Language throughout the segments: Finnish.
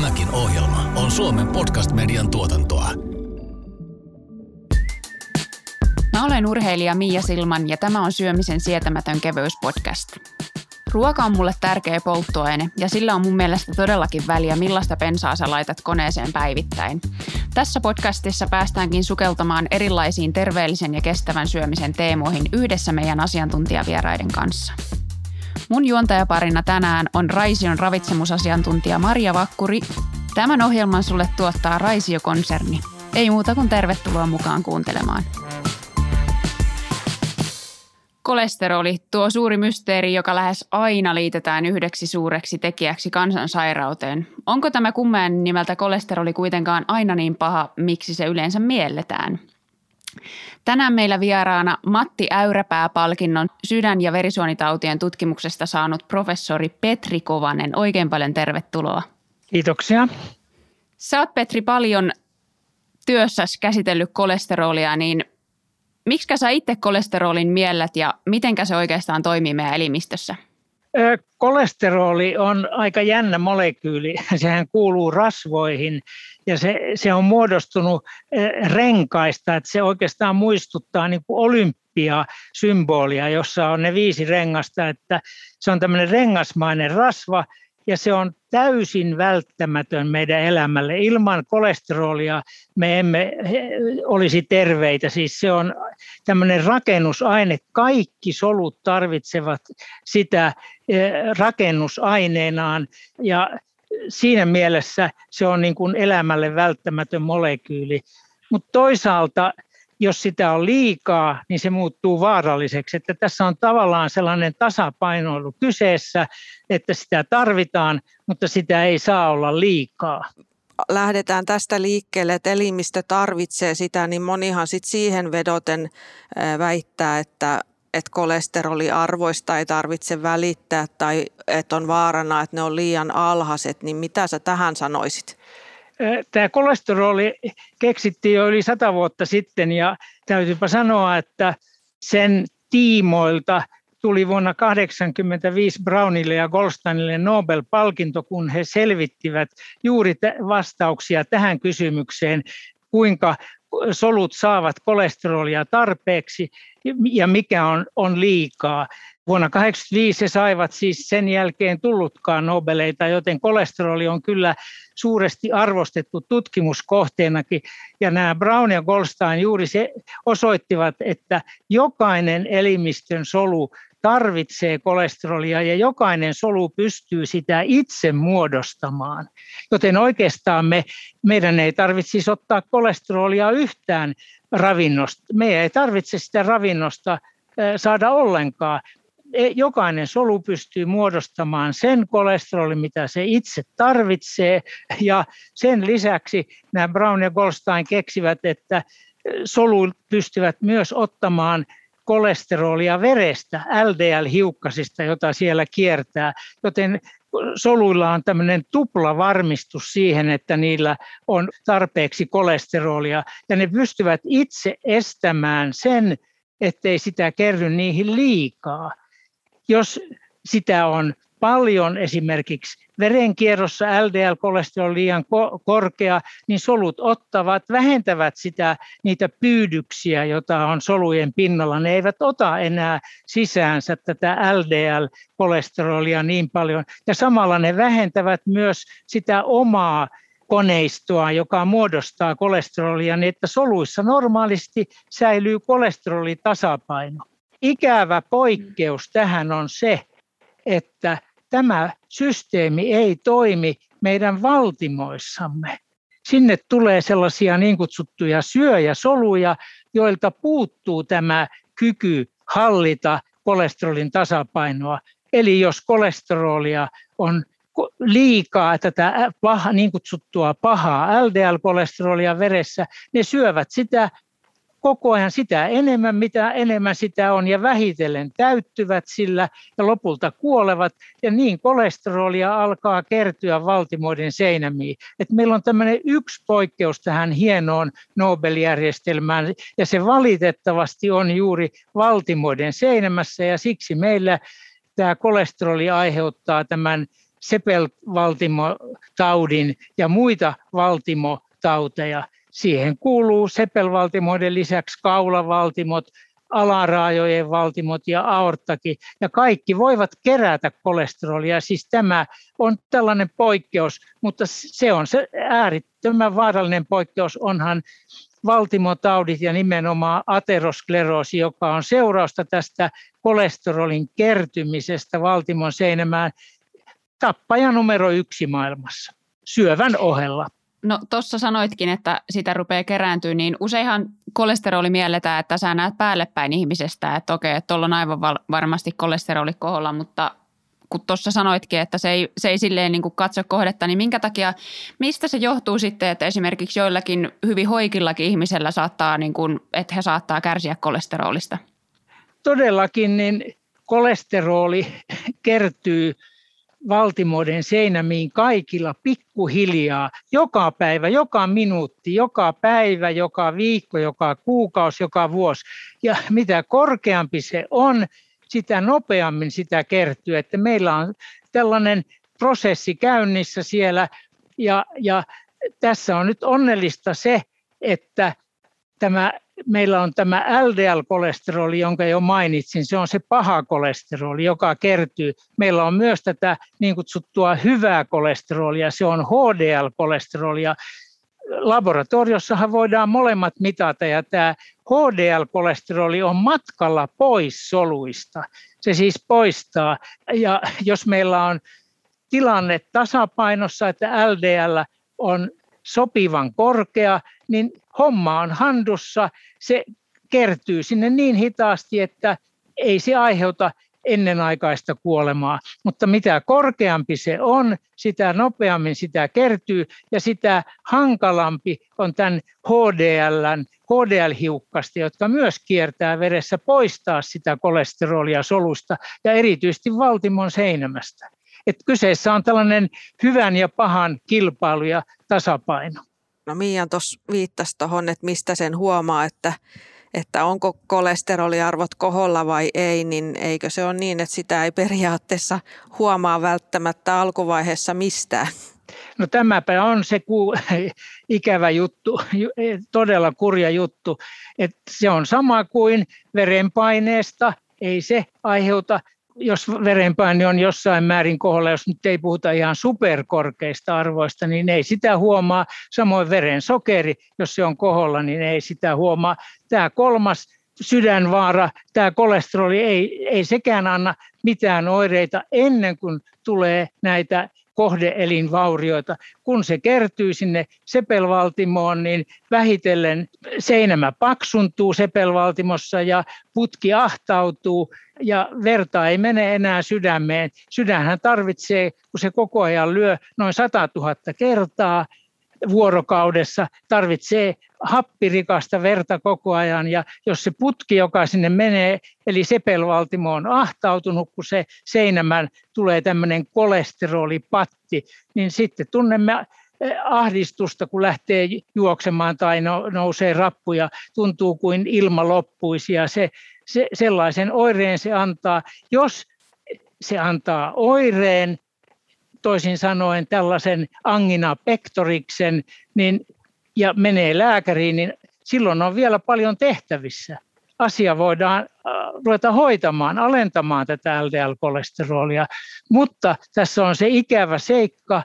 Tämäkin ohjelma on Suomen podcast-median tuotantoa. Mä olen urheilija Mia Silman ja tämä on Syömisen sietämätön kevyyspodcast. Ruoka on mulle tärkeä polttoaine ja sillä on mun mielestä todellakin väliä, millaista pensaa sä laitat koneeseen päivittäin. Tässä podcastissa päästäänkin sukeltamaan erilaisiin terveellisen ja kestävän syömisen teemoihin yhdessä meidän asiantuntijavieraiden kanssa. Mun juontajaparina tänään on Raision ravitsemusasiantuntija Maria Vakkuri. Tämän ohjelman sulle tuottaa Raisio-konserni. Ei muuta kuin tervetuloa mukaan kuuntelemaan. Kolesteroli, tuo suuri mysteeri, joka lähes aina liitetään yhdeksi suureksi tekijäksi kansansairauteen. Onko tämä kummeen nimeltä kolesteroli kuitenkaan aina niin paha, miksi se yleensä mielletään? Tänään meillä vieraana Matti Äyräpää-palkinnon sydän- ja verisuonitautien tutkimuksesta saanut professori Petri Kovanen. Oikein paljon tervetuloa. Kiitoksia. Sä oot Petri paljon työssäsi käsitellyt kolesterolia, niin miksi sä itse kolesterolin miellät ja miten se oikeastaan toimii meidän elimistössä? Kolesteroli on aika jännä molekyyli. Sehän kuuluu rasvoihin ja se, se on muodostunut renkaista, että se oikeastaan muistuttaa niin kuin olympiasymbolia, jossa on ne viisi rengasta, että se on tämmöinen rengasmainen rasva, ja se on täysin välttämätön meidän elämälle. Ilman kolesterolia me emme olisi terveitä. Siis se on tämmöinen rakennusaine. Kaikki solut tarvitsevat sitä eh, rakennusaineenaan ja siinä mielessä se on niin kuin elämälle välttämätön molekyyli. Mutta toisaalta jos sitä on liikaa, niin se muuttuu vaaralliseksi. Että tässä on tavallaan sellainen tasapainoilu kyseessä, että sitä tarvitaan, mutta sitä ei saa olla liikaa lähdetään tästä liikkeelle, että elimistö tarvitsee sitä, niin monihan sit siihen vedoten väittää, että, että kolesteroliarvoista ei tarvitse välittää tai että on vaarana, että ne on liian alhaiset, niin mitä sä tähän sanoisit? Tämä kolesteroli keksittiin jo yli sata vuotta sitten ja täytyypä sanoa, että sen tiimoilta tuli vuonna 1985 Brownille ja Goldsteinille Nobel-palkinto, kun he selvittivät juuri vastauksia tähän kysymykseen, kuinka solut saavat kolesterolia tarpeeksi ja mikä on, on liikaa. Vuonna 1985 he saivat siis sen jälkeen tullutkaan Nobeleita, joten kolesteroli on kyllä suuresti arvostettu tutkimuskohteenakin. Ja nämä Brown ja Goldstein juuri se osoittivat, että jokainen elimistön solu tarvitsee kolesterolia ja jokainen solu pystyy sitä itse muodostamaan. Joten oikeastaan me, meidän ei tarvitsisi ottaa kolesterolia yhtään ravinnosta. Meidän ei tarvitse sitä ravinnosta saada ollenkaan. E, jokainen solu pystyy muodostamaan sen kolesterolin, mitä se itse tarvitsee. Ja sen lisäksi nämä Brown ja Goldstein keksivät, että solut pystyvät myös ottamaan kolesterolia verestä, LDL-hiukkasista, jota siellä kiertää, joten soluilla on tämmöinen tupla varmistus siihen, että niillä on tarpeeksi kolesterolia, ja ne pystyvät itse estämään sen, ettei sitä kerry niihin liikaa. Jos sitä on paljon esimerkiksi verenkierrossa LDL-kolesterol liian korkea, niin solut ottavat, vähentävät sitä, niitä pyydyksiä, joita on solujen pinnalla. Ne eivät ota enää sisäänsä tätä LDL-kolesterolia niin paljon. Ja samalla ne vähentävät myös sitä omaa koneistoa, joka muodostaa kolesterolia, niin että soluissa normaalisti säilyy kolesterolitasapaino. Ikävä poikkeus tähän on se, että tämä systeemi ei toimi meidän valtimoissamme. Sinne tulee sellaisia niin kutsuttuja syöjäsoluja, joilta puuttuu tämä kyky hallita kolesterolin tasapainoa. Eli jos kolesterolia on liikaa tätä niin kutsuttua pahaa LDL-kolesterolia veressä, ne syövät sitä koko ajan sitä enemmän, mitä enemmän sitä on, ja vähitellen täyttyvät sillä ja lopulta kuolevat, ja niin kolesterolia alkaa kertyä valtimoiden seinämiin. Et meillä on tämmöinen yksi poikkeus tähän hienoon Nobel-järjestelmään, ja se valitettavasti on juuri valtimoiden seinämässä, ja siksi meillä tämä kolesteroli aiheuttaa tämän sepelvaltimotaudin ja muita valtimotauteja. Siihen kuuluu sepelvaltimoiden lisäksi kaulavaltimot, alaraajojen valtimot ja aorttakin, ja kaikki voivat kerätä kolesterolia. Siis tämä on tällainen poikkeus, mutta se on se äärittömän vaarallinen poikkeus, onhan valtimotaudit ja nimenomaan ateroskleroosi, joka on seurausta tästä kolesterolin kertymisestä valtimon seinämään, tappaja numero yksi maailmassa syövän ohella. No tuossa sanoitkin, että sitä rupeaa kerääntyä, niin useinhan kolesteroli mielletään, että sä näet päälle päin ihmisestä, että okei, että tuolla on aivan varmasti kolesteroli koholla, mutta kun tuossa sanoitkin, että se ei, se ei silleen niin kuin katso kohdetta, niin minkä takia, mistä se johtuu sitten, että esimerkiksi joillakin hyvin hoikillakin ihmisellä saattaa, niin kuin, että he saattaa kärsiä kolesterolista? Todellakin, niin kolesteroli kertyy valtimoiden seinämiin kaikilla pikkuhiljaa, joka päivä, joka minuutti, joka päivä, joka viikko, joka kuukausi, joka vuosi. Ja mitä korkeampi se on, sitä nopeammin sitä kertyy. Että meillä on tällainen prosessi käynnissä siellä ja, ja tässä on nyt onnellista se, että tämä, meillä on tämä LDL-kolesteroli, jonka jo mainitsin, se on se paha kolesteroli, joka kertyy. Meillä on myös tätä niin kutsuttua hyvää kolesterolia, se on HDL-kolesterolia. Laboratoriossahan voidaan molemmat mitata ja tämä HDL-kolesteroli on matkalla pois soluista. Se siis poistaa. Ja jos meillä on tilanne tasapainossa, että LDL on sopivan korkea, niin homma on handussa. Se kertyy sinne niin hitaasti, että ei se aiheuta ennenaikaista kuolemaa. Mutta mitä korkeampi se on, sitä nopeammin sitä kertyy ja sitä hankalampi on tämän HDLn, HDL-hiukkasta, jotka myös kiertää veressä poistaa sitä kolesterolia solusta ja erityisesti valtimon seinämästä. Et kyseessä on tällainen hyvän ja pahan kilpailu ja tasapaino. No Miian tuossa viittasi tuohon, että mistä sen huomaa, että että onko kolesteroliarvot koholla vai ei, niin eikö se ole niin, että sitä ei periaatteessa huomaa välttämättä alkuvaiheessa mistään? No tämäpä on se ku, ikävä juttu, todella kurja juttu, että se on sama kuin verenpaineesta, ei se aiheuta jos verenpaine on jossain määrin kohdalla, jos nyt ei puhuta ihan superkorkeista arvoista, niin ei sitä huomaa. Samoin veren sokeri, jos se on koholla, niin ei sitä huomaa. Tämä kolmas sydänvaara, tämä kolesteroli, ei, ei sekään anna mitään oireita ennen kuin tulee näitä kohdeelinvaurioita. Kun se kertyy sinne sepelvaltimoon, niin vähitellen seinämä paksuntuu sepelvaltimossa ja putki ahtautuu ja verta ei mene enää sydämeen. Sydänhän tarvitsee, kun se koko ajan lyö noin 100 000 kertaa vuorokaudessa, tarvitsee happirikasta verta koko ajan ja jos se putki, joka sinne menee, eli sepelvaltimo on ahtautunut, kun se seinämään tulee tämmöinen kolesterolipatti, niin sitten tunnemme eh, ahdistusta, kun lähtee juoksemaan tai no, nousee rappuja, tuntuu kuin ilma loppuisi ja se, se, sellaisen oireen se antaa. Jos se antaa oireen, toisin sanoen tällaisen angina pectoriksen, niin, ja menee lääkäriin, niin silloin on vielä paljon tehtävissä. Asia voidaan äh, ruveta hoitamaan, alentamaan tätä LDL-kolesterolia, mutta tässä on se ikävä seikka,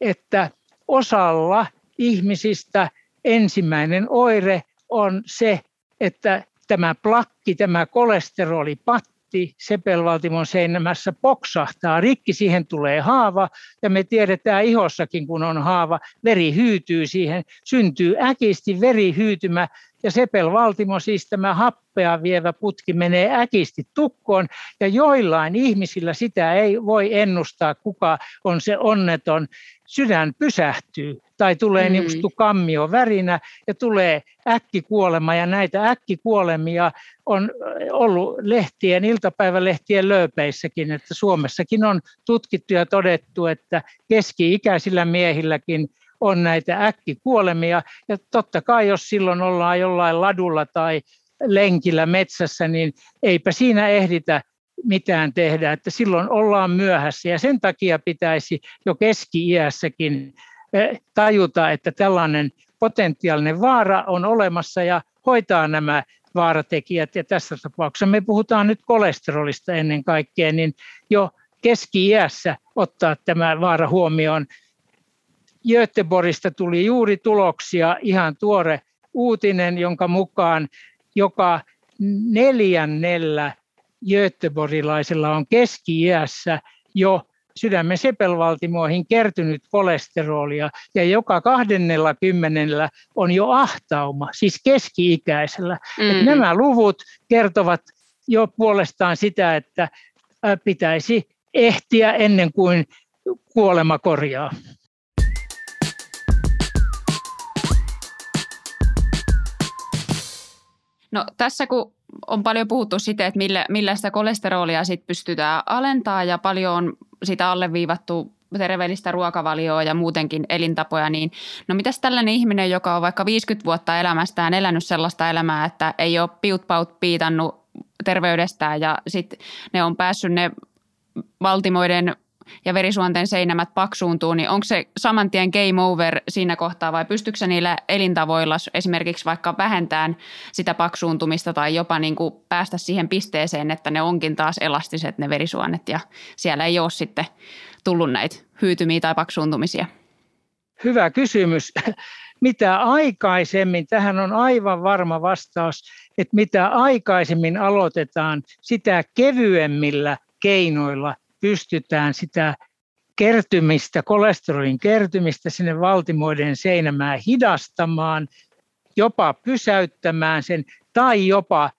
että osalla ihmisistä ensimmäinen oire on se, että tämä plakki, tämä kolesterolipatti, potti sepelvaltimon seinämässä poksahtaa. Rikki, siihen tulee haava ja me tiedetään ihossakin, kun on haava, veri hyytyy siihen, syntyy äkisti verihyytymä ja sepelvaltimo, siis tämä happea vievä putki menee äkisti tukkoon ja joillain ihmisillä sitä ei voi ennustaa, kuka on se onneton. Sydän pysähtyy tai tulee mm. niin kammio värinä ja tulee äkkikuolema ja näitä äkkikuolemia on ollut lehtien, iltapäivälehtien lööpeissäkin, että Suomessakin on tutkittu ja todettu, että keski-ikäisillä miehilläkin on näitä äkkikuolemia. Ja totta kai, jos silloin ollaan jollain ladulla tai lenkillä metsässä, niin eipä siinä ehditä mitään tehdä, että silloin ollaan myöhässä ja sen takia pitäisi jo keski-iässäkin eh, tajuta, että tällainen potentiaalinen vaara on olemassa ja hoitaa nämä vaaratekijät. Ja tässä tapauksessa me puhutaan nyt kolesterolista ennen kaikkea, niin jo keski-iässä ottaa tämä vaara huomioon. Göteborgista tuli juuri tuloksia, ihan tuore uutinen, jonka mukaan joka neljännellä göteborgilaisella on keski-iässä jo sydämen sepelvaltimoihin kertynyt kolesterolia ja joka kahdennella kymmenellä on jo ahtauma, siis keski-ikäisellä. Mm. nämä luvut kertovat jo puolestaan sitä, että pitäisi ehtiä ennen kuin kuolema korjaa. No tässä kun on paljon puhuttu siitä, että millä, millä sitä kolesterolia sit pystytään alentamaan ja paljon on sitä alleviivattu terveellistä ruokavalioa ja muutenkin elintapoja, niin no mitäs tällainen ihminen, joka on vaikka 50 vuotta elämästään elänyt sellaista elämää, että ei ole piutpaut piitannut terveydestään ja sitten ne on päässyt ne valtimoiden ja verisuonten seinämät paksuuntuu, niin onko se saman tien game over siinä kohtaa vai pystyykö niillä elintavoilla esimerkiksi vaikka vähentämään sitä paksuuntumista tai jopa niin kuin päästä siihen pisteeseen, että ne onkin taas elastiset ne verisuonet ja siellä ei ole sitten tullut näitä hyytymiä tai paksuuntumisia? Hyvä kysymys. Mitä aikaisemmin, tähän on aivan varma vastaus, että mitä aikaisemmin aloitetaan, sitä kevyemmillä keinoilla pystytään sitä kertymistä, kolesterolin kertymistä sinne valtimoiden seinämään hidastamaan, jopa pysäyttämään sen tai jopa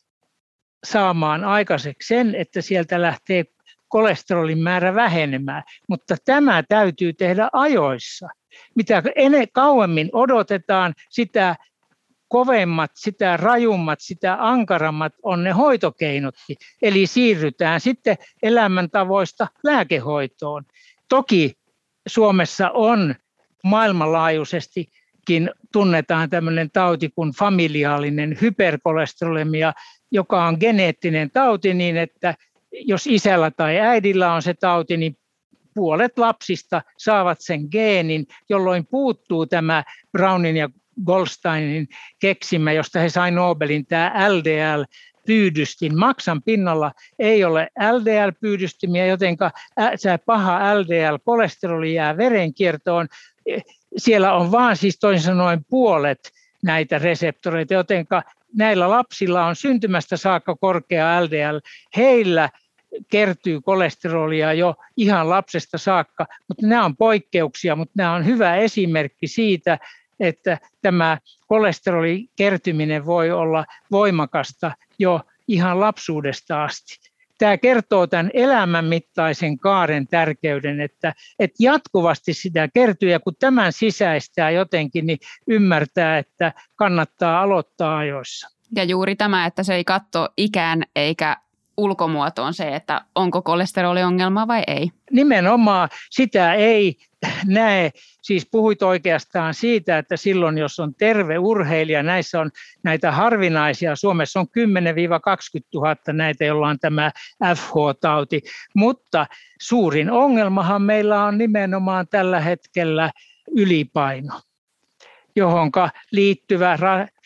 saamaan aikaiseksi sen, että sieltä lähtee kolesterolin määrä vähenemään. Mutta tämä täytyy tehdä ajoissa. Mitä kauemmin odotetaan, sitä kovemmat, sitä rajummat, sitä ankarammat on ne hoitokeinotkin. Eli siirrytään sitten elämäntavoista lääkehoitoon. Toki Suomessa on maailmanlaajuisestikin tunnetaan tämmöinen tauti kuin familiaalinen hyperkolesterolemia, joka on geneettinen tauti niin, että jos isällä tai äidillä on se tauti, niin puolet lapsista saavat sen geenin, jolloin puuttuu tämä Brownin ja Goldsteinin keksimä, josta he sai Nobelin, tämä LDL, pyydystin. Maksan pinnalla ei ole LDL-pyydystimiä, joten paha LDL-kolesteroli jää verenkiertoon. Siellä on vaan siis toisin sanoen puolet näitä reseptoreita, joten näillä lapsilla on syntymästä saakka korkea LDL. Heillä kertyy kolesterolia jo ihan lapsesta saakka, mutta nämä on poikkeuksia, mutta nämä on hyvä esimerkki siitä, että tämä kolesterolin kertyminen voi olla voimakasta jo ihan lapsuudesta asti. Tämä kertoo tämän elämän mittaisen kaaren tärkeyden, että, että jatkuvasti sitä kertyy ja kun tämän sisäistää jotenkin, niin ymmärtää, että kannattaa aloittaa ajoissa. Ja juuri tämä, että se ei katso ikään eikä ulkomuotoon se, että onko kolesteroliongelma vai ei. Nimenomaan sitä ei näe. Siis puhuit oikeastaan siitä, että silloin jos on terve urheilija, näissä on näitä harvinaisia, Suomessa on 10-20 000 näitä, joilla on tämä FH-tauti, mutta suurin ongelmahan meillä on nimenomaan tällä hetkellä ylipaino johonka liittyvä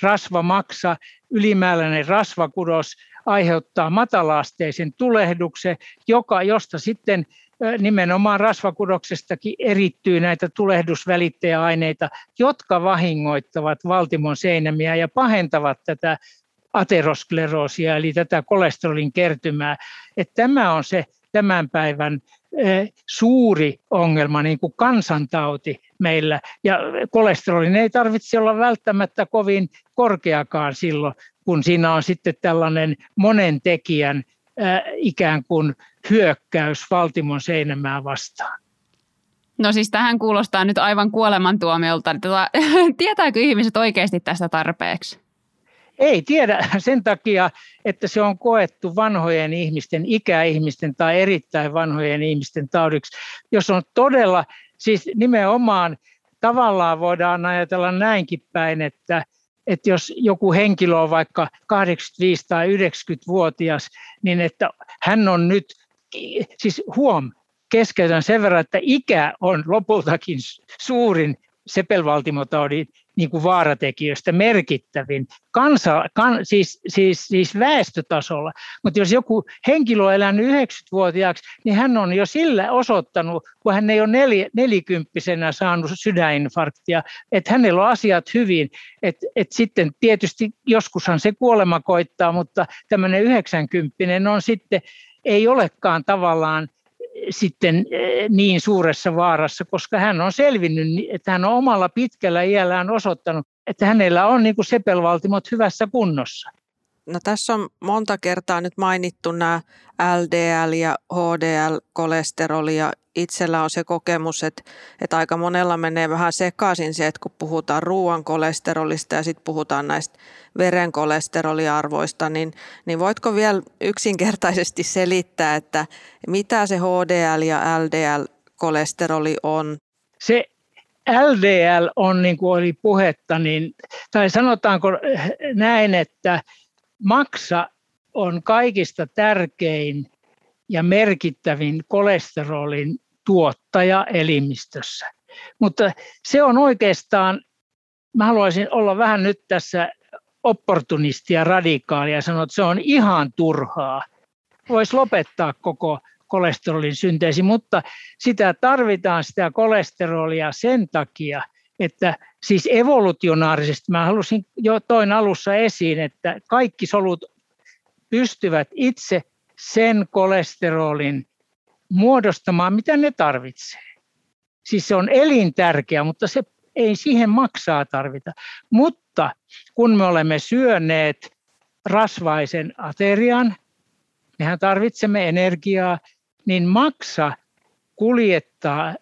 rasvamaksa, ylimääräinen rasvakudos aiheuttaa matalaasteisen tulehduksen, joka, josta sitten nimenomaan rasvakudoksestakin erittyy näitä tulehdusvälittäjäaineita, jotka vahingoittavat valtimon seinämiä ja pahentavat tätä ateroskleroosia, eli tätä kolesterolin kertymää. Että tämä on se tämän päivän suuri ongelma, niin kuin kansantauti meillä. Ja kolesterolin ei tarvitse olla välttämättä kovin korkeakaan silloin, kun siinä on sitten tällainen monen tekijän ikään kuin hyökkäys Valtimon seinämää vastaan. No siis tähän kuulostaa nyt aivan kuolemantuomiolta. Tota, tietääkö ihmiset oikeasti tästä tarpeeksi? Ei tiedä sen takia, että se on koettu vanhojen ihmisten, ikäihmisten tai erittäin vanhojen ihmisten taudiksi. Jos on todella, siis nimenomaan tavallaan voidaan ajatella näinkin päin, että että jos joku henkilö on vaikka 85 tai 90-vuotias, niin että hän on nyt, siis huom, keskeytän sen verran, että ikä on lopultakin suurin sepelvaltimotaudin niin kuin vaaratekijöistä merkittävin kansa, kan, siis, siis, siis väestötasolla. Mutta jos joku henkilö on elänyt 90-vuotiaaksi, niin hän on jo sillä osoittanut, kun hän ei ole nel, nelikymppisenä saanut sydäninfarktia, että hänellä on asiat hyvin. Et, et sitten tietysti joskushan se kuolema koittaa, mutta tämmöinen 90 on sitten, ei olekaan tavallaan sitten eh, niin suuressa vaarassa, koska hän on selvinnyt, että hän on omalla pitkällä iällään osoittanut, että hänellä on niin kuin sepelvaltimot hyvässä kunnossa. No tässä on monta kertaa nyt mainittu nämä LDL ja HDL-kolesteroli ja itsellä on se kokemus, että, että aika monella menee vähän sekaisin se, että kun puhutaan ruoan kolesterolista ja sitten puhutaan näistä veren kolesteroliarvoista, niin, niin voitko vielä yksinkertaisesti selittää, että mitä se HDL ja LDL-kolesteroli on? Se LDL on, niin kuin oli puhetta, niin, tai sanotaanko näin, että maksa on kaikista tärkein ja merkittävin kolesterolin tuottaja elimistössä. Mutta se on oikeastaan, mä haluaisin olla vähän nyt tässä opportunisti ja radikaali ja sanoa, että se on ihan turhaa. Voisi lopettaa koko kolesterolin synteesi, mutta sitä tarvitaan sitä kolesterolia sen takia, että siis evolutionaarisesti, mä halusin jo toin alussa esiin, että kaikki solut pystyvät itse sen kolesterolin muodostamaan, mitä ne tarvitsee. Siis se on elintärkeä, mutta se ei siihen maksaa tarvita. Mutta kun me olemme syöneet rasvaisen aterian, mehän tarvitsemme energiaa, niin maksa kuljettaa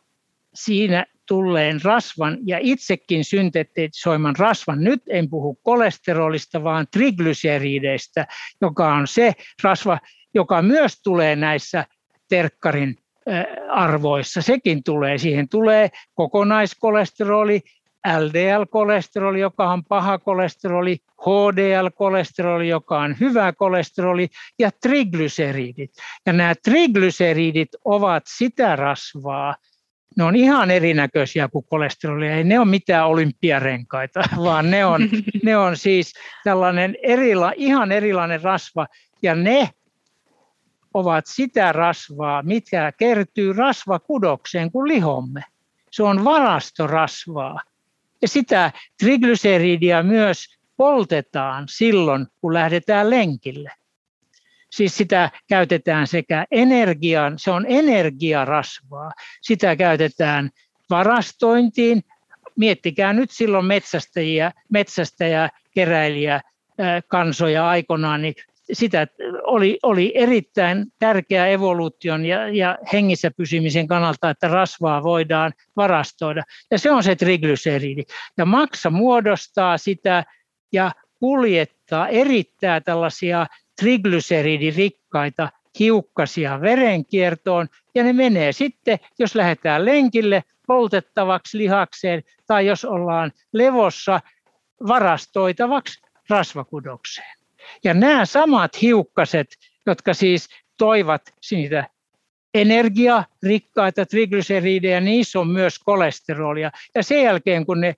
siinä tulleen rasvan ja itsekin syntetisoiman rasvan. Nyt en puhu kolesterolista, vaan triglycerideistä, joka on se rasva, joka myös tulee näissä terkkarin arvoissa. Sekin tulee. Siihen tulee kokonaiskolesteroli, LDL-kolesteroli, joka on paha kolesteroli, HDL-kolesteroli, joka on hyvä kolesteroli, ja triglyceridit. Ja nämä triglyceridit ovat sitä rasvaa, ne on ihan erinäköisiä kuin kolesteroli. Ei ne ole mitään olympiarenkaita, vaan ne on, ne on siis tällainen erila, ihan erilainen rasva. Ja ne ovat sitä rasvaa, mikä kertyy rasvakudokseen kuin lihomme. Se on varastorasvaa. Ja sitä triglyceridia myös poltetaan silloin, kun lähdetään lenkille. Siis sitä käytetään sekä energiaan, se on energiarasvaa, sitä käytetään varastointiin. Miettikää nyt silloin metsästäjiä, metsästäjä, keräilijä, kansoja aikoinaan, niin sitä oli, oli erittäin tärkeä evoluution ja, ja hengissä pysymisen kannalta, että rasvaa voidaan varastoida. Ja se on se triglyceridi. Ja maksa muodostaa sitä ja kuljettaa, erittää tällaisia triglyceridirikkaita hiukkasia verenkiertoon ja ne menee sitten, jos lähdetään lenkille poltettavaksi lihakseen tai jos ollaan levossa varastoitavaksi rasvakudokseen. Ja nämä samat hiukkaset, jotka siis toivat siitä energiarikkaita triglyceridejä, niissä on myös kolesterolia. Ja sen jälkeen, kun ne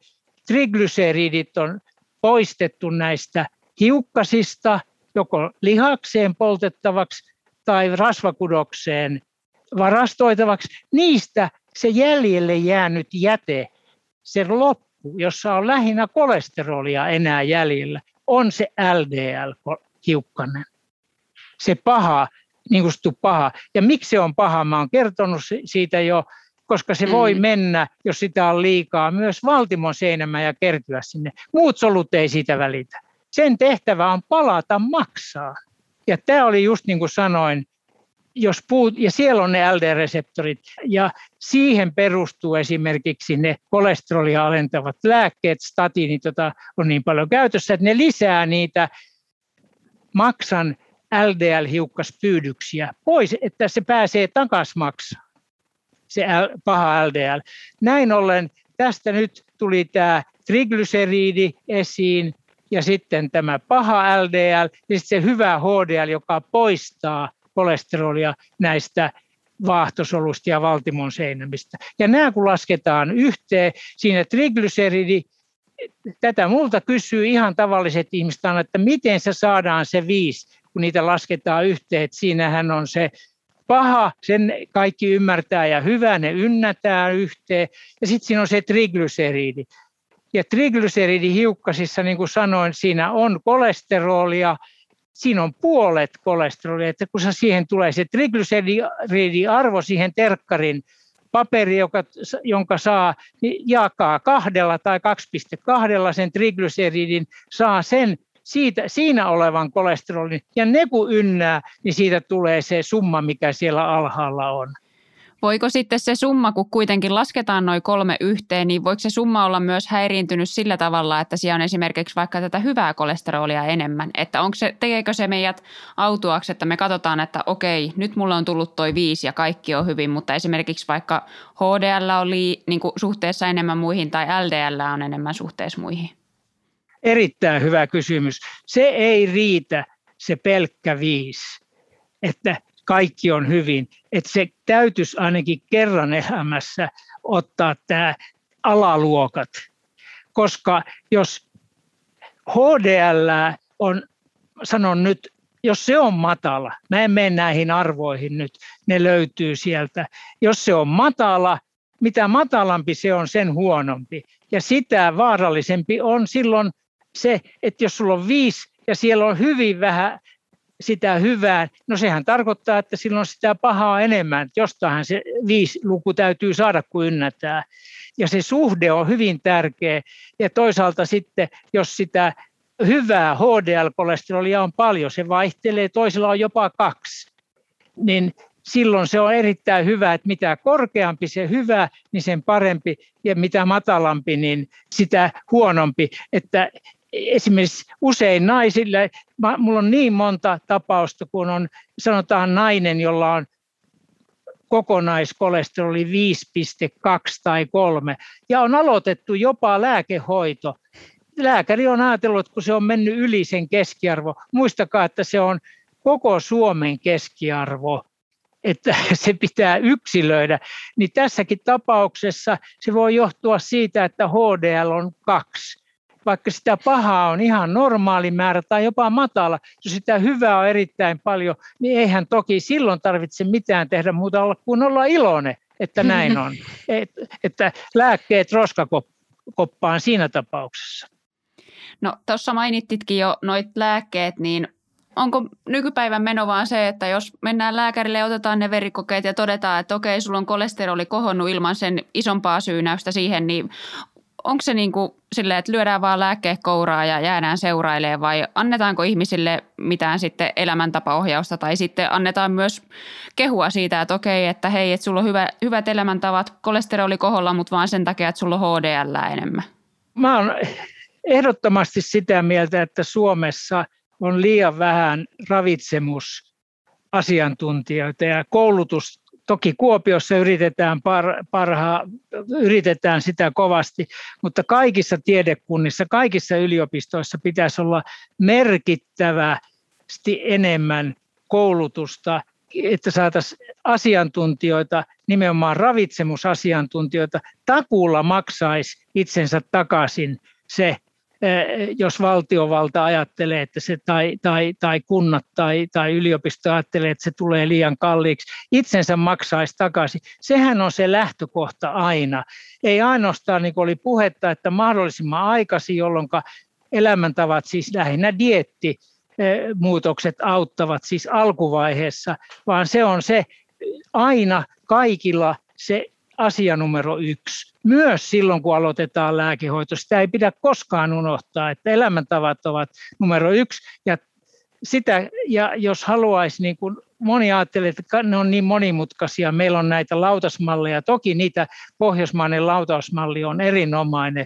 triglyceridit on poistettu näistä hiukkasista, joko lihakseen poltettavaksi tai rasvakudokseen varastoitavaksi, niistä se jäljelle jäänyt jäte, se loppu, jossa on lähinnä kolesterolia enää jäljellä, on se LDL-hiukkanen. Se paha, niin kuin paha. Ja miksi se on paha? Mä oon kertonut siitä jo, koska se voi mm. mennä, jos sitä on liikaa, myös valtimon seinämään ja kertyä sinne. Muut solut ei siitä välitä. Sen tehtävä on palata maksaa. Ja tämä oli just niin kuin sanoin, jos puut, ja siellä on ne LD-reseptorit, ja siihen perustuu esimerkiksi ne kolesterolia alentavat lääkkeet, statiinit, joita on niin paljon käytössä, että ne lisää niitä maksan LDL-hiukkaspyydyksiä pois, että se pääsee takaisin maksaa, se paha LDL. Näin ollen tästä nyt tuli tämä triglyceriidi esiin, ja sitten tämä paha LDL ja sitten se hyvä HDL, joka poistaa kolesterolia näistä vaahtosolusta ja valtimon seinämistä. Ja nämä kun lasketaan yhteen, siinä triglyceridi, tätä multa kysyy ihan tavalliset ihmiset, että miten se saadaan se viisi, kun niitä lasketaan yhteen. Että siinähän on se paha, sen kaikki ymmärtää ja hyvä, ne ynnätään yhteen. Ja sitten siinä on se triglyceridi. Ja triglyceridihiukkasissa, niin kuin sanoin, siinä on kolesterolia, siinä on puolet kolesterolia, että kun siihen tulee se triglyceridiarvo siihen terkkarin paperi, joka, jonka saa, niin jakaa kahdella tai 2,2 sen triglyceridin, saa sen siitä, siinä olevan kolesterolin, ja ne kun ynnää, niin siitä tulee se summa, mikä siellä alhaalla on. Voiko sitten se summa, kun kuitenkin lasketaan noin kolme yhteen, niin voiko se summa olla myös häiriintynyt sillä tavalla, että siellä on esimerkiksi vaikka tätä hyvää kolesterolia enemmän? Että onko se, tekeekö se meidät autuaksi, että me katsotaan, että okei, nyt mulle on tullut toi viisi ja kaikki on hyvin, mutta esimerkiksi vaikka HDL on lii, niin suhteessa enemmän muihin tai LDL on enemmän suhteessa muihin? Erittäin hyvä kysymys. Se ei riitä se pelkkä viisi. Että kaikki on hyvin. Että se täytyisi ainakin kerran elämässä ottaa tämä alaluokat, koska jos HDL on, sanon nyt, jos se on matala, mä en mene näihin arvoihin nyt, ne löytyy sieltä. Jos se on matala, mitä matalampi se on, sen huonompi. Ja sitä vaarallisempi on silloin se, että jos sulla on viisi ja siellä on hyvin vähän sitä hyvää, no sehän tarkoittaa, että silloin sitä pahaa enemmän. Jostain se viisi luku täytyy saada, kun ynnätään. Ja se suhde on hyvin tärkeä. Ja toisaalta sitten, jos sitä hyvää HDL-kolesterolia on paljon, se vaihtelee, toisella on jopa kaksi, niin silloin se on erittäin hyvä, että mitä korkeampi se hyvä, niin sen parempi, ja mitä matalampi, niin sitä huonompi. Että esimerkiksi usein naisille, minulla on niin monta tapausta, kun on sanotaan nainen, jolla on kokonaiskolesteroli 5,2 tai 3 ja on aloitettu jopa lääkehoito. Lääkäri on ajatellut, että kun se on mennyt yli sen keskiarvo, muistakaa, että se on koko Suomen keskiarvo, että se pitää yksilöidä, niin tässäkin tapauksessa se voi johtua siitä, että HDL on kaksi vaikka sitä pahaa on ihan normaali määrä tai jopa matala, jos sitä hyvää on erittäin paljon, niin eihän toki silloin tarvitse mitään tehdä muuta olla kuin olla iloinen, että näin on. Et, että lääkkeet roskakoppaan siinä tapauksessa. No tuossa mainittitkin jo noit lääkkeet, niin onko nykypäivän meno vaan se, että jos mennään lääkärille ja otetaan ne verikokeet ja todetaan, että okei, sulla on kolesteroli kohonnut ilman sen isompaa syynäystä siihen, niin onko se niin kuin silleen, että lyödään vaan lääkkeet kouraa ja jäädään seurailemaan vai annetaanko ihmisille mitään sitten elämäntapaohjausta tai sitten annetaan myös kehua siitä, että okei, että hei, että sulla on hyvä, hyvät elämäntavat, kolesteroli koholla, mutta vaan sen takia, että sulla on HDL enemmän? Mä oon ehdottomasti sitä mieltä, että Suomessa on liian vähän ravitsemusasiantuntijoita ja koulutus Toki Kuopiossa yritetään, par, parha, yritetään sitä kovasti, mutta kaikissa tiedekunnissa, kaikissa yliopistoissa pitäisi olla merkittävästi enemmän koulutusta, että saataisiin asiantuntijoita, nimenomaan ravitsemusasiantuntijoita, takuulla maksaisi itsensä takaisin se jos valtiovalta ajattelee, että se, tai, tai, tai kunnat tai, tai yliopisto ajattelee, että se tulee liian kalliiksi, itsensä maksaisi takaisin. Sehän on se lähtökohta aina. Ei ainoastaan, niin kuin oli puhetta, että mahdollisimman aikaisin, jolloin elämäntavat, siis lähinnä dietti, muutokset auttavat siis alkuvaiheessa, vaan se on se aina kaikilla se asia numero yksi. Myös silloin, kun aloitetaan lääkehoito, sitä ei pidä koskaan unohtaa, että elämäntavat ovat numero yksi. Ja, sitä, ja jos haluaisi, niin kuin moni ajattelee, että ne on niin monimutkaisia, meillä on näitä lautasmalleja, toki niitä pohjoismainen lautasmalli on erinomainen,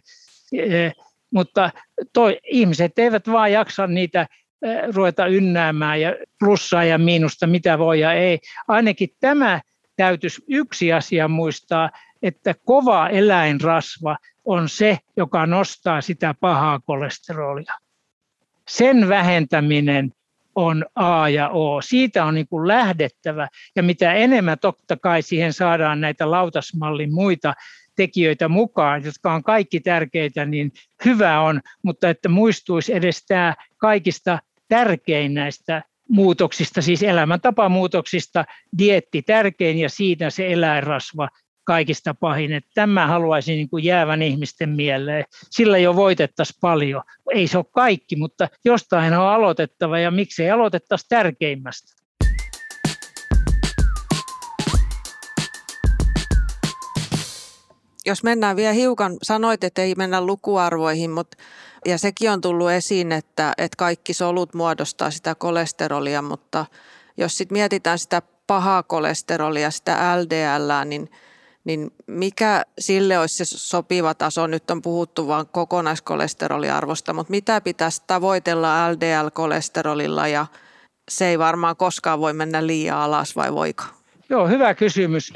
e, mutta toi, ihmiset eivät vaan jaksa niitä e, ruveta ynnäämään ja plussaa ja miinusta, mitä voi ja ei. Ainakin tämä täytyisi yksi asia muistaa, että kova eläinrasva on se, joka nostaa sitä pahaa kolesterolia. sen vähentäminen on A ja O. Siitä on niin kuin lähdettävä ja mitä enemmän totta kai siihen saadaan näitä lautasmallin muita tekijöitä mukaan, jotka on kaikki tärkeitä, niin hyvä on, mutta että muistuisi edes tämä kaikista tärkein näistä muutoksista, siis elämäntapamuutoksista, dietti tärkein ja siitä se eläinrasva kaikista pahin. Että tämä haluaisin niin kuin jäävän ihmisten mieleen. Sillä jo voitettaisiin paljon. Ei se ole kaikki, mutta jostain on aloitettava ja miksei aloitettaisi tärkeimmästä. Jos mennään vielä hiukan, sanoit, että ei mennä lukuarvoihin, mutta ja sekin on tullut esiin, että, että kaikki solut muodostaa sitä kolesterolia, mutta jos sitten mietitään sitä pahaa kolesterolia, sitä LDL, niin, niin mikä sille olisi se sopiva taso? Nyt on puhuttu vain kokonaiskolesteroliarvosta, mutta mitä pitäisi tavoitella LDL-kolesterolilla ja se ei varmaan koskaan voi mennä liian alas vai voiko? Joo, hyvä kysymys.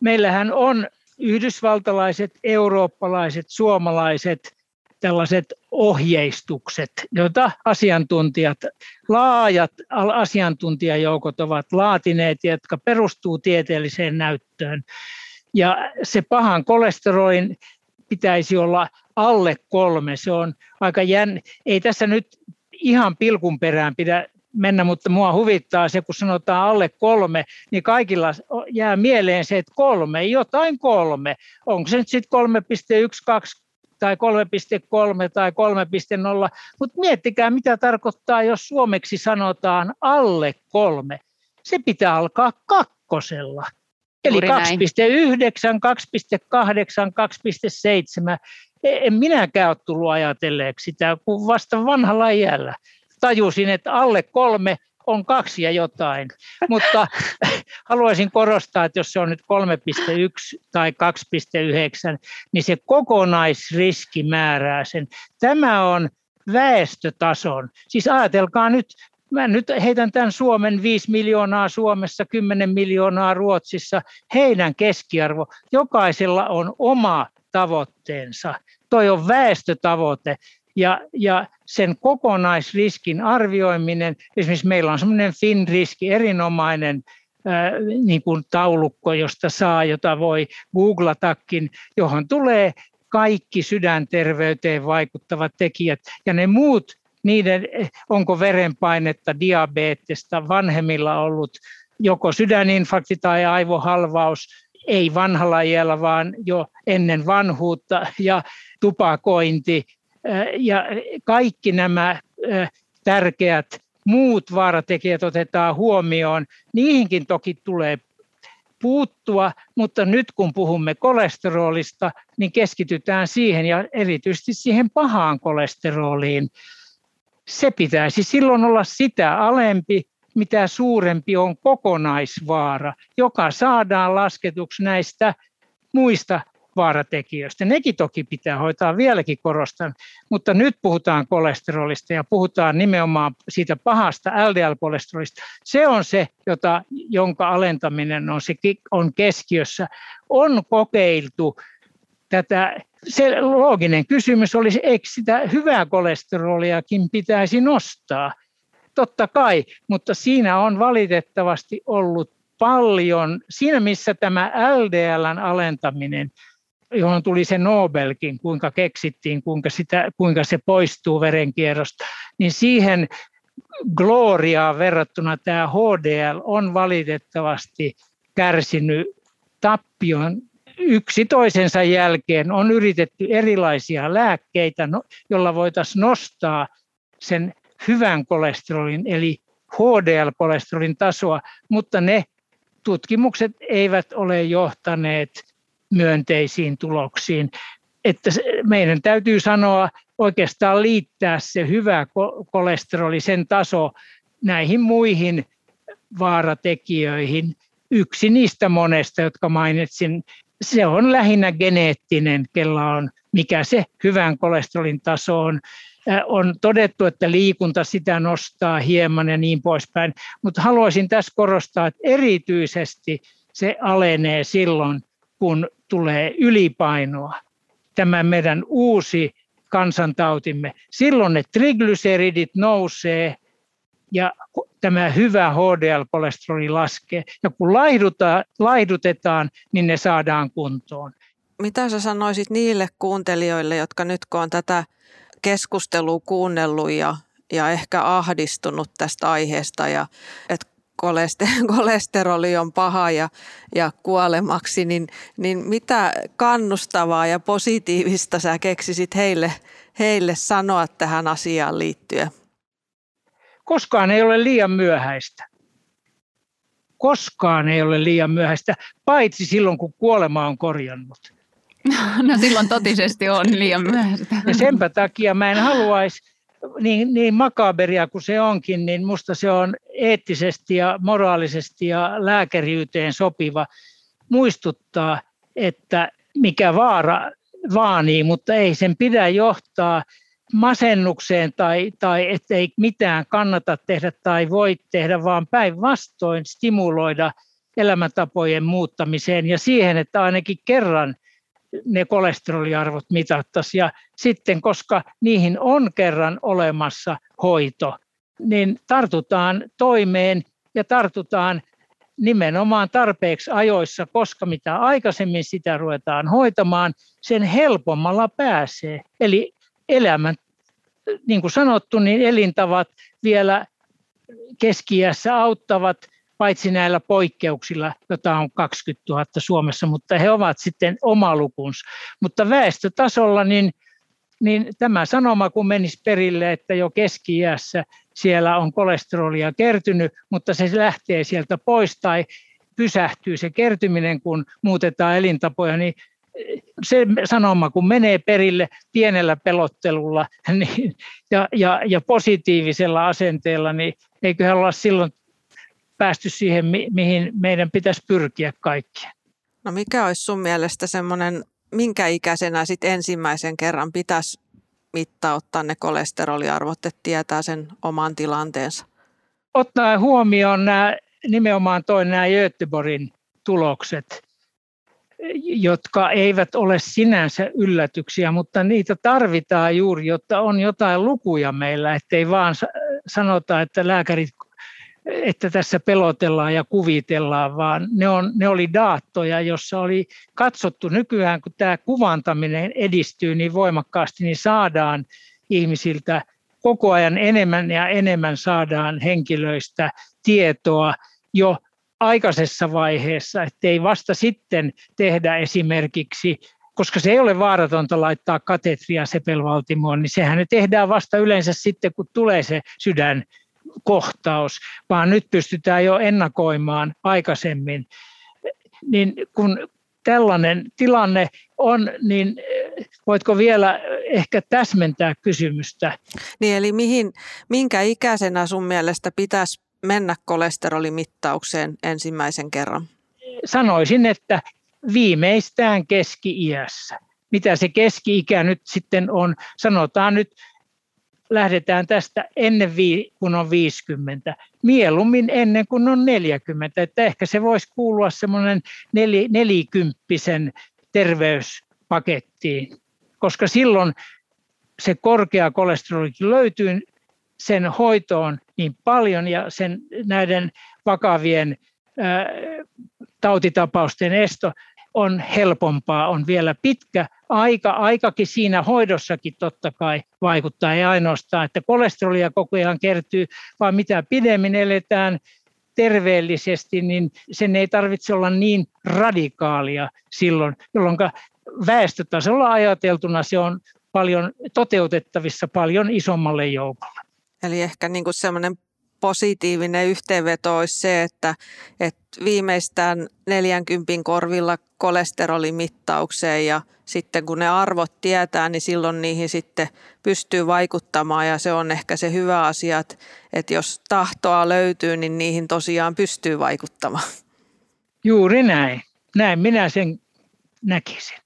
Meillähän on yhdysvaltalaiset, eurooppalaiset, suomalaiset tällaiset ohjeistukset, joita asiantuntijat, laajat asiantuntijajoukot ovat laatineet, jotka perustuu tieteelliseen näyttöön. Ja se pahan kolesterolin pitäisi olla alle kolme. Se on aika jänn... Ei tässä nyt ihan pilkun perään pidä mennä, mutta mua huvittaa se, kun sanotaan alle kolme, niin kaikilla jää mieleen se, että kolme, jotain kolme. Onko se nyt sitten 3,12 tai 3,3 tai 3,0, mutta miettikää mitä tarkoittaa, jos suomeksi sanotaan alle kolme. Se pitää alkaa kakkosella. Eli 2,9, 2,8, 2,7. En minäkään ole tullut ajatelleeksi sitä, kun vasta vanhalla iällä tajusin, että alle kolme on kaksi ja jotain, mutta haluaisin korostaa, että jos se on nyt 3,1 tai 2,9, niin se kokonaisriski määrää sen. Tämä on väestötason. Siis ajatelkaa nyt, mä nyt heitän tämän Suomen 5 miljoonaa Suomessa, 10 miljoonaa Ruotsissa, heidän keskiarvo, jokaisella on oma tavoitteensa. Toi on väestötavoite ja, ja sen kokonaisriskin arvioiminen, esimerkiksi meillä on semmoinen FinRiski, erinomainen niin kuin taulukko, josta saa, jota voi googlatakin, johon tulee kaikki sydänterveyteen vaikuttavat tekijät. Ja ne muut, niiden, onko verenpainetta, diabetesta, vanhemmilla ollut joko sydäninfarkti tai aivohalvaus, ei vanhalla iällä, vaan jo ennen vanhuutta, ja tupakointi, ja kaikki nämä tärkeät muut vaaratekijät otetaan huomioon. Niihinkin toki tulee puuttua, mutta nyt kun puhumme kolesterolista, niin keskitytään siihen ja erityisesti siihen pahaan kolesteroliin. Se pitäisi silloin olla sitä alempi, mitä suurempi on kokonaisvaara, joka saadaan lasketuksi näistä muista vaaratekijöistä. Nekin toki pitää hoitaa vieläkin korostan, mutta nyt puhutaan kolesterolista ja puhutaan nimenomaan siitä pahasta LDL-kolesterolista. Se on se, jota, jonka alentaminen on, se, on keskiössä. On kokeiltu tätä, se looginen kysymys olisi, eikö sitä hyvää kolesteroliakin pitäisi nostaa? Totta kai, mutta siinä on valitettavasti ollut paljon, siinä missä tämä LDLn alentaminen johon tuli se Nobelkin, kuinka keksittiin, kuinka, sitä, kuinka se poistuu verenkierrosta, niin siihen gloriaan verrattuna tämä HDL on valitettavasti kärsinyt tappion yksi toisensa jälkeen. On yritetty erilaisia lääkkeitä, no, jolla voitaisiin nostaa sen hyvän kolesterolin eli HDL-kolesterolin tasoa, mutta ne tutkimukset eivät ole johtaneet myönteisiin tuloksiin. Että meidän täytyy sanoa oikeastaan liittää se hyvä kolesteroli, sen taso näihin muihin vaaratekijöihin. Yksi niistä monesta, jotka mainitsin, se on lähinnä geneettinen, kella on, mikä se hyvän kolesterolin taso on. On todettu, että liikunta sitä nostaa hieman ja niin poispäin, mutta haluaisin tässä korostaa, että erityisesti se alenee silloin, kun tulee ylipainoa. Tämä meidän uusi kansantautimme. Silloin ne triglyceridit nousee ja tämä hyvä HDL-kolesteroli laskee. Ja kun laihdutetaan, niin ne saadaan kuntoon. Mitä sä sanoisit niille kuuntelijoille, jotka nyt kun on tätä keskustelua kuunnellut ja, ja ehkä ahdistunut tästä aiheesta ja että kolesteroli on paha ja, ja kuolemaksi, niin, niin mitä kannustavaa ja positiivista sä keksisit heille, heille sanoa tähän asiaan liittyen? Koskaan ei ole liian myöhäistä. Koskaan ei ole liian myöhäistä, paitsi silloin kun kuolema on korjannut. No silloin totisesti on liian myöhäistä. Ja senpä takia mä en haluaisi, niin, niin makaberia kuin se onkin, niin musta se on eettisesti ja moraalisesti ja lääkäriyteen sopiva. Muistuttaa, että mikä vaara vaanii, mutta ei sen pidä johtaa masennukseen tai, tai ettei mitään kannata tehdä tai voi tehdä, vaan päinvastoin stimuloida elämäntapojen muuttamiseen ja siihen, että ainakin kerran ne kolesteroliarvot mitattaisiin. Ja sitten, koska niihin on kerran olemassa hoito, niin tartutaan toimeen ja tartutaan nimenomaan tarpeeksi ajoissa, koska mitä aikaisemmin sitä ruvetaan hoitamaan, sen helpommalla pääsee. Eli elämän, niin kuin sanottu, niin elintavat vielä keskiässä auttavat paitsi näillä poikkeuksilla, joita on 20 000 Suomessa, mutta he ovat sitten oma lukunsa. Mutta väestötasolla niin, niin tämä sanoma kun menisi perille, että jo keski siellä on kolesterolia kertynyt, mutta se lähtee sieltä pois tai pysähtyy se kertyminen, kun muutetaan elintapoja, niin se sanoma, kun menee perille pienellä pelottelulla niin, ja, ja, ja positiivisella asenteella, niin eiköhän olla silloin päästy siihen, mihin meidän pitäisi pyrkiä kaikkien. No mikä olisi sun mielestä semmoinen, minkä ikäisenä sit ensimmäisen kerran pitäisi mittauttaa ne kolesteroliarvot, että tietää sen oman tilanteensa? Ottaa huomioon nämä, nimenomaan toinen nämä Göteborgin tulokset, jotka eivät ole sinänsä yllätyksiä, mutta niitä tarvitaan juuri, jotta on jotain lukuja meillä, ettei vaan sanota, että lääkärit että tässä pelotellaan ja kuvitellaan, vaan ne, on, ne oli daattoja, jossa oli katsottu nykyään, kun tämä kuvantaminen edistyy niin voimakkaasti, niin saadaan ihmisiltä koko ajan enemmän ja enemmän saadaan henkilöistä tietoa jo aikaisessa vaiheessa, ettei vasta sitten tehdä esimerkiksi koska se ei ole vaaratonta laittaa katetria sepelvaltimoon, niin sehän ne tehdään vasta yleensä sitten, kun tulee se sydän kohtaus, vaan nyt pystytään jo ennakoimaan aikaisemmin. Niin kun tällainen tilanne on, niin voitko vielä ehkä täsmentää kysymystä? Niin, eli mihin, minkä ikäisenä sun mielestä pitäisi mennä kolesterolimittaukseen ensimmäisen kerran? Sanoisin, että viimeistään keski-iässä. Mitä se keski-ikä nyt sitten on? Sanotaan nyt lähdetään tästä ennen kun on 50, mieluummin ennen kuin on 40. Että ehkä se voisi kuulua semmoinen neli, nelikymppisen terveyspakettiin, koska silloin se korkea kolesteroli löytyy sen hoitoon niin paljon ja sen näiden vakavien ää, tautitapausten esto on helpompaa, on vielä pitkä aika, aikakin siinä hoidossakin totta kai vaikuttaa, ei ainoastaan, että kolesterolia koko ajan kertyy, vaan mitä pidemmin eletään terveellisesti, niin sen ei tarvitse olla niin radikaalia silloin, jolloin väestötasolla ajateltuna se on paljon toteutettavissa paljon isommalle joukolle. Eli ehkä niin semmoinen positiivinen yhteenveto olisi se, että, että viimeistään 40 korvilla kolesterolimittaukseen ja sitten kun ne arvot tietää, niin silloin niihin sitten pystyy vaikuttamaan ja se on ehkä se hyvä asia, että, että jos tahtoa löytyy, niin niihin tosiaan pystyy vaikuttamaan. Juuri näin. Näin minä sen näkisin.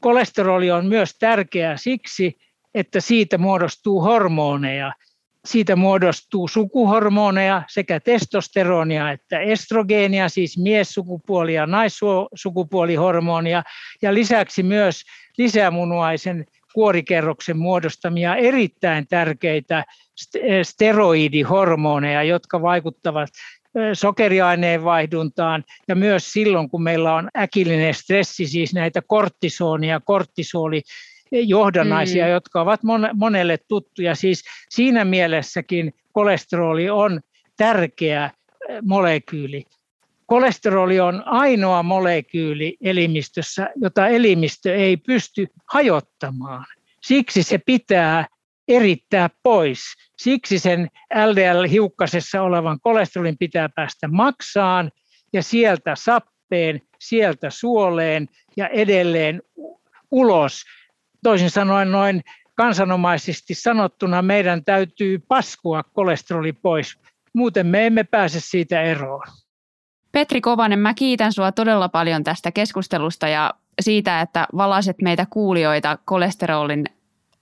Kolesteroli on myös tärkeää siksi, että siitä muodostuu hormoneja – siitä muodostuu sukuhormoneja sekä testosteronia että estrogeenia, siis miessukupuoli- ja naissukupuolihormonia, ja lisäksi myös lisämunuaisen kuorikerroksen muodostamia erittäin tärkeitä steroidihormoneja, jotka vaikuttavat sokeriaineen vaihduntaan ja myös silloin, kun meillä on äkillinen stressi, siis näitä kortisonia, kortisoli, johdannaisia, mm. jotka ovat monelle tuttuja. Siis siinä mielessäkin kolesteroli on tärkeä molekyyli. Kolesteroli on ainoa molekyyli elimistössä, jota elimistö ei pysty hajottamaan. Siksi se pitää erittää pois. Siksi sen LDL-hiukkasessa olevan kolesterolin pitää päästä maksaan ja sieltä sappeen, sieltä suoleen ja edelleen ulos. Toisin sanoen noin kansanomaisesti sanottuna meidän täytyy paskua kolesteroli pois, muuten me emme pääse siitä eroon. Petri Kovanen, mä kiitän sinua todella paljon tästä keskustelusta ja siitä, että valaset meitä kuulijoita kolesterolin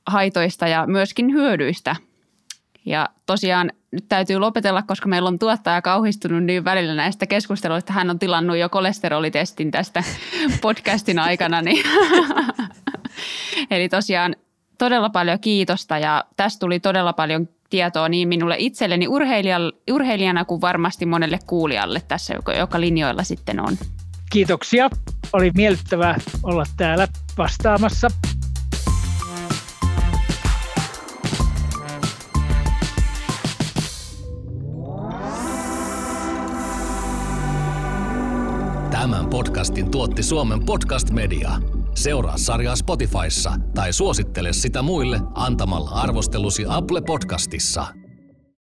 haitoista ja myöskin hyödyistä. Ja tosiaan nyt täytyy lopetella, koska meillä on tuottaja kauhistunut niin välillä näistä keskusteluista. Hän on tilannut jo kolesterolitestin tästä podcastin aikana. Niin Eli tosiaan todella paljon kiitosta ja tästä tuli todella paljon tietoa niin minulle itselleni urheilijana kuin varmasti monelle kuulijalle tässä, joka, joka linjoilla sitten on. Kiitoksia. Oli miellyttävää olla täällä vastaamassa. Tämän podcastin tuotti Suomen Podcast Media. Seuraa sarjaa Spotifyssa tai suosittele sitä muille antamalla arvostelusi Apple Podcastissa.